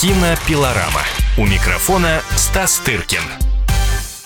Кинопилорама. У микрофона Стас Тыркин.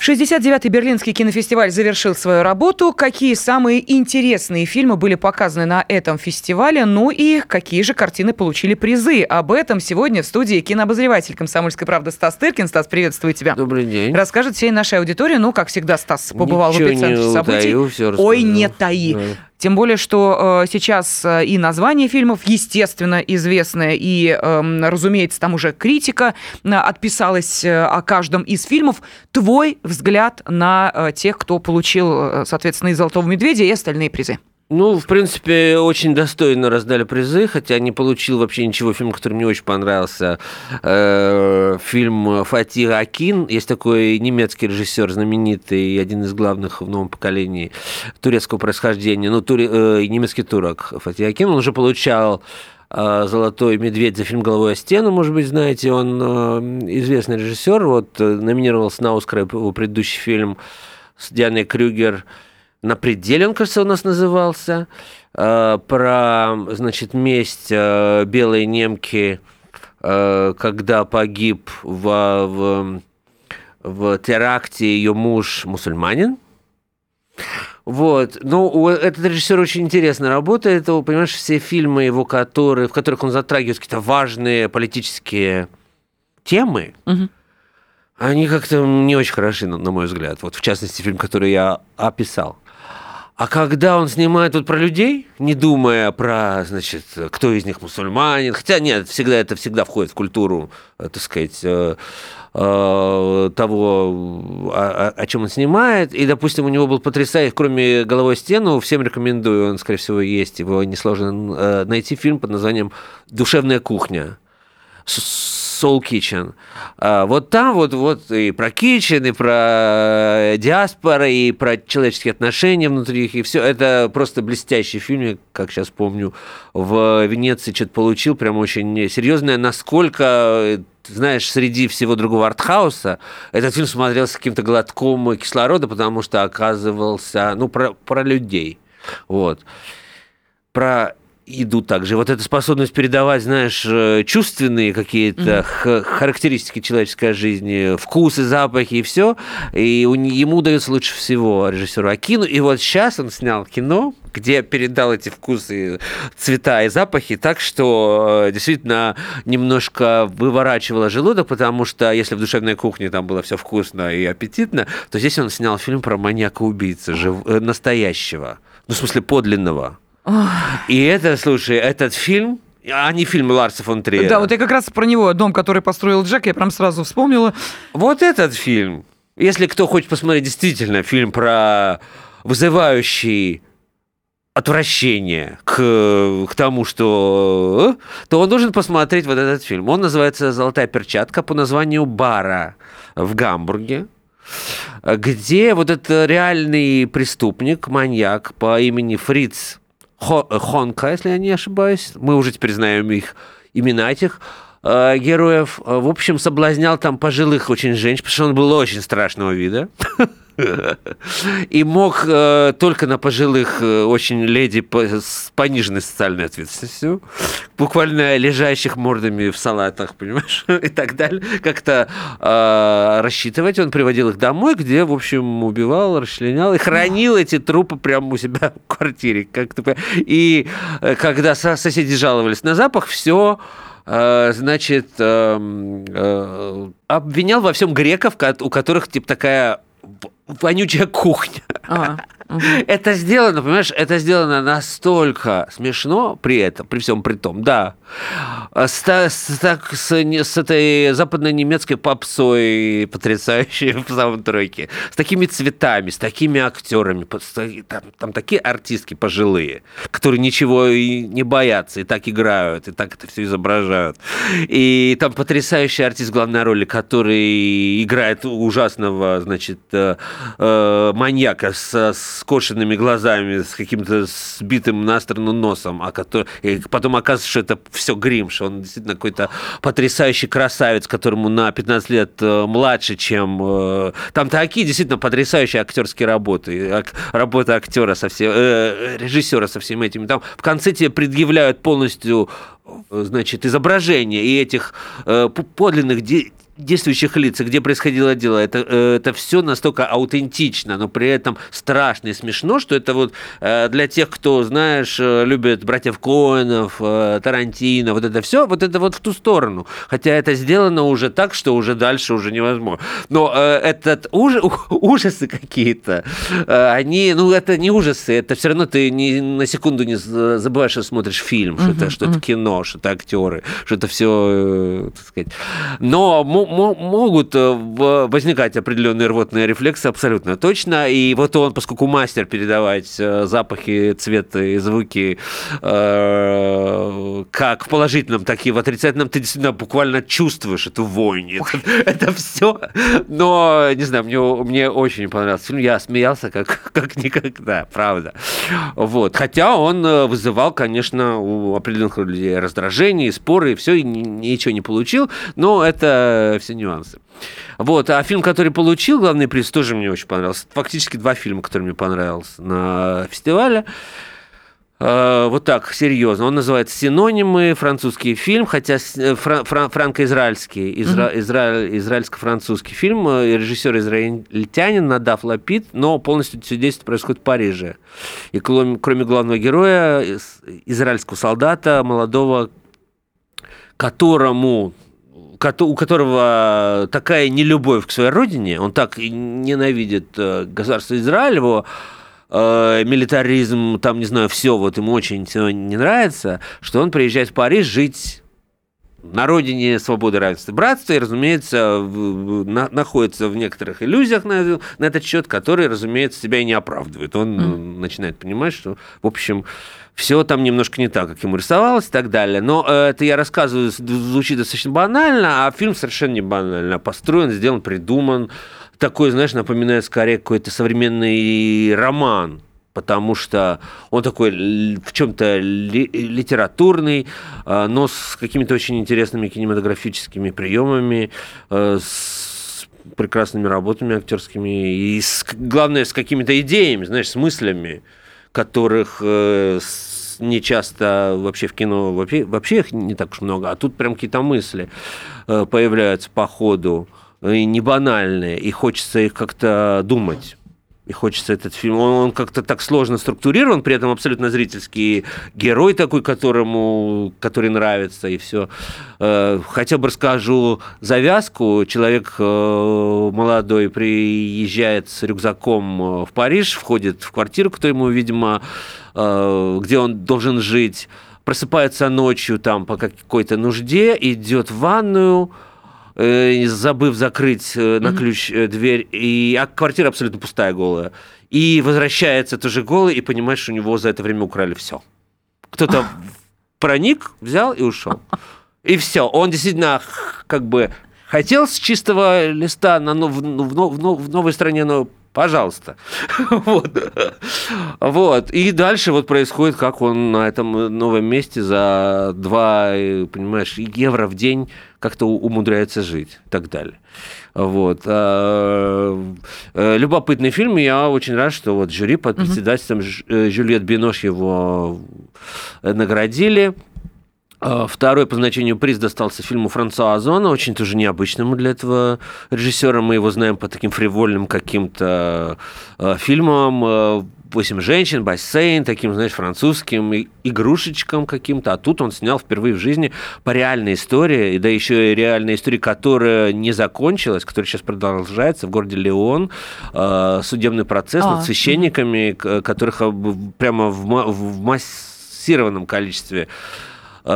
69-й Берлинский кинофестиваль завершил свою работу. Какие самые интересные фильмы были показаны на этом фестивале? Ну и какие же картины получили призы? Об этом сегодня в студии кинообозреватель «Комсомольской правды» Стас Тыркин. Стас, приветствую тебя. Добрый день. Расскажет всей нашей аудитории, ну, как всегда, Стас побывал Ничего в эпицентре не событий. утаю, всё Ой, не таи. Да. Тем более, что э, сейчас э, и название фильмов, естественно, известное, и, эм, разумеется, там уже критика э, отписалась о каждом из фильмов. Твой взгляд на тех, кто получил, соответственно, и «Золотого медведя», и остальные призы. Ну, в принципе, очень достойно раздали призы, хотя не получил вообще ничего фильм, который мне очень понравился. Э, Фильм Фати Акин. Есть такой немецкий режиссер, знаменитый, один из главных в новом поколении турецкого происхождения, ну, туре- э, немецкий турок Фати Акин. Он уже получал э, «Золотой медведь» за фильм «Головой о стену», может быть, знаете. Он известный режиссер, вот, номинировался на «Оскар» его предыдущий фильм с Дианой Крюгер «На пределе», он, кажется, у нас назывался, э, про, значит, месть э, белой немки, э, когда погиб в, в, в теракте ее муж мусульманин. Вот. Ну, у- этот режиссер очень интересно работает. Его, Понимаешь, все фильмы его, которые, в которых он затрагивает какие-то важные политические темы, они как-то не очень хороши, на, на мой взгляд. Вот, в частности, фильм, который я описал. А когда он снимает вот про людей, не думая про, значит, кто из них мусульманин, хотя нет, всегда это всегда входит в культуру, э, так сказать, э, э, того, о, о- о чем он снимает. И, допустим, у него был потрясающий, кроме «Головой стену», всем рекомендую, он, скорее всего, есть, его несложно э, найти, фильм под названием «Душевная кухня». Soul Kitchen. А, Вот там вот, вот и про kitchen, и про диаспоры, и про человеческие отношения внутри их, и все. Это просто блестящий фильм, как сейчас помню, в Венеции что-то получил, прям очень серьезное, насколько знаешь, среди всего другого артхауса, этот фильм смотрелся каким-то глотком кислорода, потому что оказывался, ну, про, про людей. Вот про еду также. Вот эта способность передавать, знаешь, э, чувственные какие-то х- характеристики человеческой жизни, вкусы, запахи и все. И у ему удается лучше всего режиссеру Акину. И вот сейчас он снял кино, где передал эти вкусы, цвета и запахи так, что э, действительно немножко выворачивало желудок, потому что если в душевной кухне там было все вкусно и аппетитно, то здесь он снял фильм про маньяка-убийцу, жив- э, настоящего. Ну, в смысле, подлинного. И это, слушай, этот фильм, а не фильм Ларса фон Триера. Да, вот я как раз про него, дом, который построил Джек, я прям сразу вспомнила. Вот этот фильм, если кто хочет посмотреть действительно фильм про вызывающий отвращение к, к тому, что... э, то он должен посмотреть вот этот фильм. Он называется «Золотая перчатка» по названию бара в Гамбурге где вот этот реальный преступник, маньяк по имени Фриц Хо- Хонка, если я не ошибаюсь, мы уже теперь знаем их имена этих э, героев, э, в общем, соблазнял там пожилых очень женщин, потому что он был очень страшного вида. И мог э, только на пожилых э, очень леди по- с пониженной социальной ответственностью, буквально лежащих мордами в салатах, понимаешь, и так далее, как-то э, рассчитывать. Он приводил их домой, где, в общем, убивал, расчленял и хранил эти трупы прямо у себя в квартире. Как-то. И э, когда со- соседи жаловались на запах, все значит, эм, э, обвинял во всем греков, ко- у которых типа такая вонючая кухня. А, Это сделано, понимаешь, это сделано настолько смешно при этом, при всем при том, да. С, с- так, с, с этой западно-немецкой попсой потрясающей в саундтреке, с такими цветами, с такими актерами, там, там такие артистки пожилые, которые ничего и не боятся, и так играют, и так это все изображают. И там потрясающий артист главной роли, который играет ужасного, значит, э, э, маньяка с, с скошенными глазами, с каким-то сбитым на сторону носом, а который, и потом оказывается, что это все грим, что он действительно какой-то потрясающий красавец, которому на 15 лет э, младше, чем... Э, там такие действительно потрясающие актерские работы, работа актера со всем, э, режиссера со всем этим. Там в конце тебе предъявляют полностью значит, изображение и этих подлинных действующих лиц, где происходило дело, это, э, это все настолько аутентично, но при этом страшно и смешно, что это вот э, для тех, кто, знаешь, э, любит братьев Коэнов, Тарантино, вот это все, вот это вот в ту сторону. Хотя это сделано уже так, что уже дальше уже невозможно. Но этот ужас, ужасы какие-то, они, ну, это не ужасы, это все равно ты ни на секунду не забываешь, что смотришь фильм, что это, что это кино, что это актеры, что это все, так сказать. Но могут э, возникать определенные рвотные рефлексы абсолютно точно. И вот он, поскольку мастер передавать э, запахи, цветы и звуки э, как в положительном, так и в отрицательном, ты действительно буквально чувствуешь эту вонь. Это, это все. Но, не знаю, мне, мне очень понравился фильм. Я смеялся как, как никогда, правда. Вот. Хотя он вызывал, конечно, у определенных людей раздражение, споры, и все, и ничего не получил. Но это все нюансы. Вот, а фильм, который получил главный приз, тоже мне очень понравился. Фактически два фильма, которые мне понравились на фестивале. А, вот так, серьезно. Он называется «Синонимы», французский фильм, хотя э, фран- фран- франко-израильский, изра- изра- израильско-французский фильм, э, режиссер израильтянин Надав Лапид, но полностью все действие происходит в Париже. И кроме, кроме главного героя, израильского солдата, молодого, которому у которого такая нелюбовь к своей родине, он так ненавидит э, государство Израиль, его э, милитаризм, там, не знаю, все, вот ему очень все не нравится, что он приезжает в Париж жить на родине свободы, равенства и братства, и, разумеется, в, на, находится в некоторых иллюзиях на, на этот счет, которые, разумеется, себя и не оправдывают. Он mm. начинает понимать, что, в общем, все там немножко не так, как ему рисовалось и так далее. Но э, это я рассказываю, звучит достаточно банально, а фильм совершенно не банально. Построен, сделан, придуман. Такой, знаешь, напоминает скорее какой-то современный роман потому что он такой в чем-то литературный, э, но с какими-то очень интересными кинематографическими приемами, э, с прекрасными работами актерскими и, с, главное, с какими-то идеями, знаешь, с мыслями которых э, не часто вообще в кино, вообще, вообще их не так уж много, а тут прям какие-то мысли э, появляются по ходу, и не банальные, и хочется их как-то думать. И хочется этот фильм. Он, он как-то так сложно структурирован, при этом абсолютно зрительский герой такой, которому, который нравится, и все. Э, хотя бы расскажу завязку. Человек э, молодой приезжает с рюкзаком э, в Париж, входит в квартиру, которую ему, видимо, где он должен жить, просыпается ночью там по какой-то нужде, идет в ванную, забыв закрыть э, на ключ э, дверь, и, а квартира абсолютно пустая, голая. И возвращается тоже голый и понимает, что у него за это время украли все. Кто-то проник, взял и ушел. И все. Он действительно как бы хотел с чистого листа на, в, в, в, в новой стране, но пожалуйста. вот. вот. И дальше вот происходит, как он на этом новом месте за 2, понимаешь, евро в день как-то умудряется жить и так далее. Вот. А, э, любопытный фильм, я очень рад, что вот жюри под председательством uh Жюльет Бинош его наградили. А, второй по значению приз достался фильму Франсуа Озона, очень тоже необычному для этого режиссера. Мы его знаем по таким фривольным каким-то э, фильмам. Э, «Восемь женщин», «Бассейн», таким, знаешь, французским игрушечкам каким-то. А тут он снял впервые в жизни по реальной истории, и да еще и реальная история, которая не закончилась, которая сейчас продолжается в городе Леон. Судебный процесс а, над священниками, которых прямо в, в массированном количестве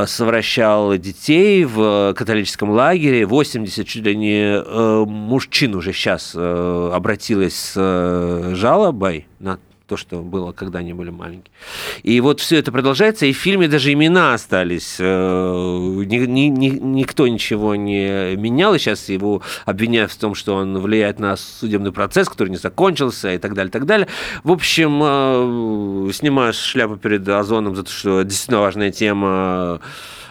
совращал детей в католическом лагере. 80 чуть ли не э, мужчин уже сейчас э, обратилось с жалобой на то, что было, когда они были маленькие. И вот все это продолжается, и в фильме даже имена остались. Э, ни, ни, ни, никто ничего не менял, и сейчас его обвиняют в том, что он влияет на судебный процесс, который не закончился, и так далее, и так далее. В общем, э, снимаю шляпу перед Озоном за то, что действительно важная тема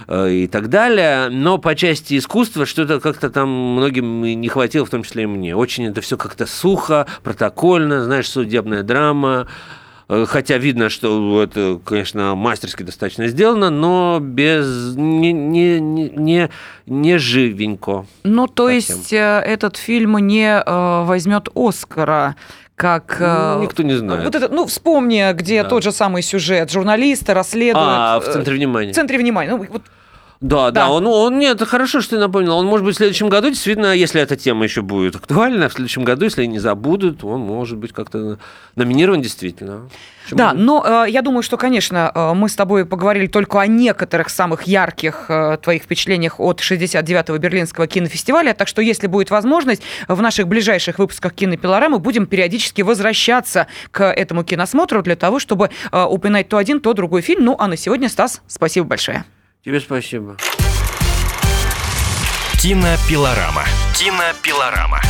и так далее. Но по части искусства что-то как-то там многим не хватило, в том числе и мне. Очень это все как-то сухо, протокольно, знаешь, судебная драма. Э, хотя видно, что это, конечно, мастерски достаточно сделано, но без не, не, не, не живенько. Ну, то совсем. есть э, этот фильм не э, возьмет Оскара как... Ну, никто не знает. Вот это, ну, вспомни, где да. тот же самый сюжет. Журналисты расследуют... А, в центре внимания. В центре внимания. Ну, вот да, да, да, он, он, нет, хорошо, что ты напомнил. Он, может быть, в следующем году, действительно, если эта тема еще будет актуальна, в следующем году, если не забудут, он может быть как-то номинирован действительно. Почему? Да, но э, я думаю, что, конечно, э, мы с тобой поговорили только о некоторых самых ярких э, твоих впечатлениях от 69-го Берлинского кинофестиваля, так что, если будет возможность, в наших ближайших выпусках кинопилорамы будем периодически возвращаться к этому киносмотру для того, чтобы э, упоминать то один, то другой фильм. Ну, а на сегодня, Стас, спасибо большое. Тебе спасибо. Кинопилорама. Кинопилорама.